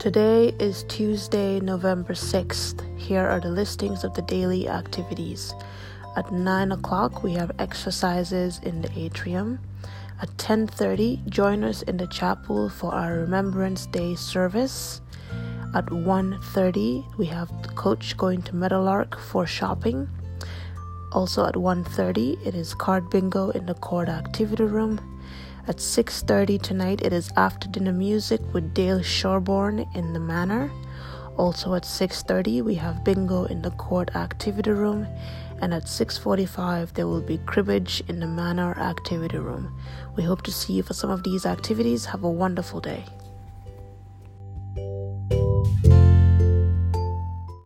Today is Tuesday, November 6th. Here are the listings of the daily activities. At 9 o'clock, we have exercises in the atrium. At 10:30, join us in the chapel for our Remembrance Day service. At 1:30, we have the coach going to Meadowlark for shopping. Also at 1:30, it is card bingo in the court activity room. At 6:30 tonight it is after dinner music with Dale Shorborn in the Manor. Also at 6:30 we have bingo in the court activity room and at 6:45 there will be cribbage in the Manor activity room. We hope to see you for some of these activities. Have a wonderful day.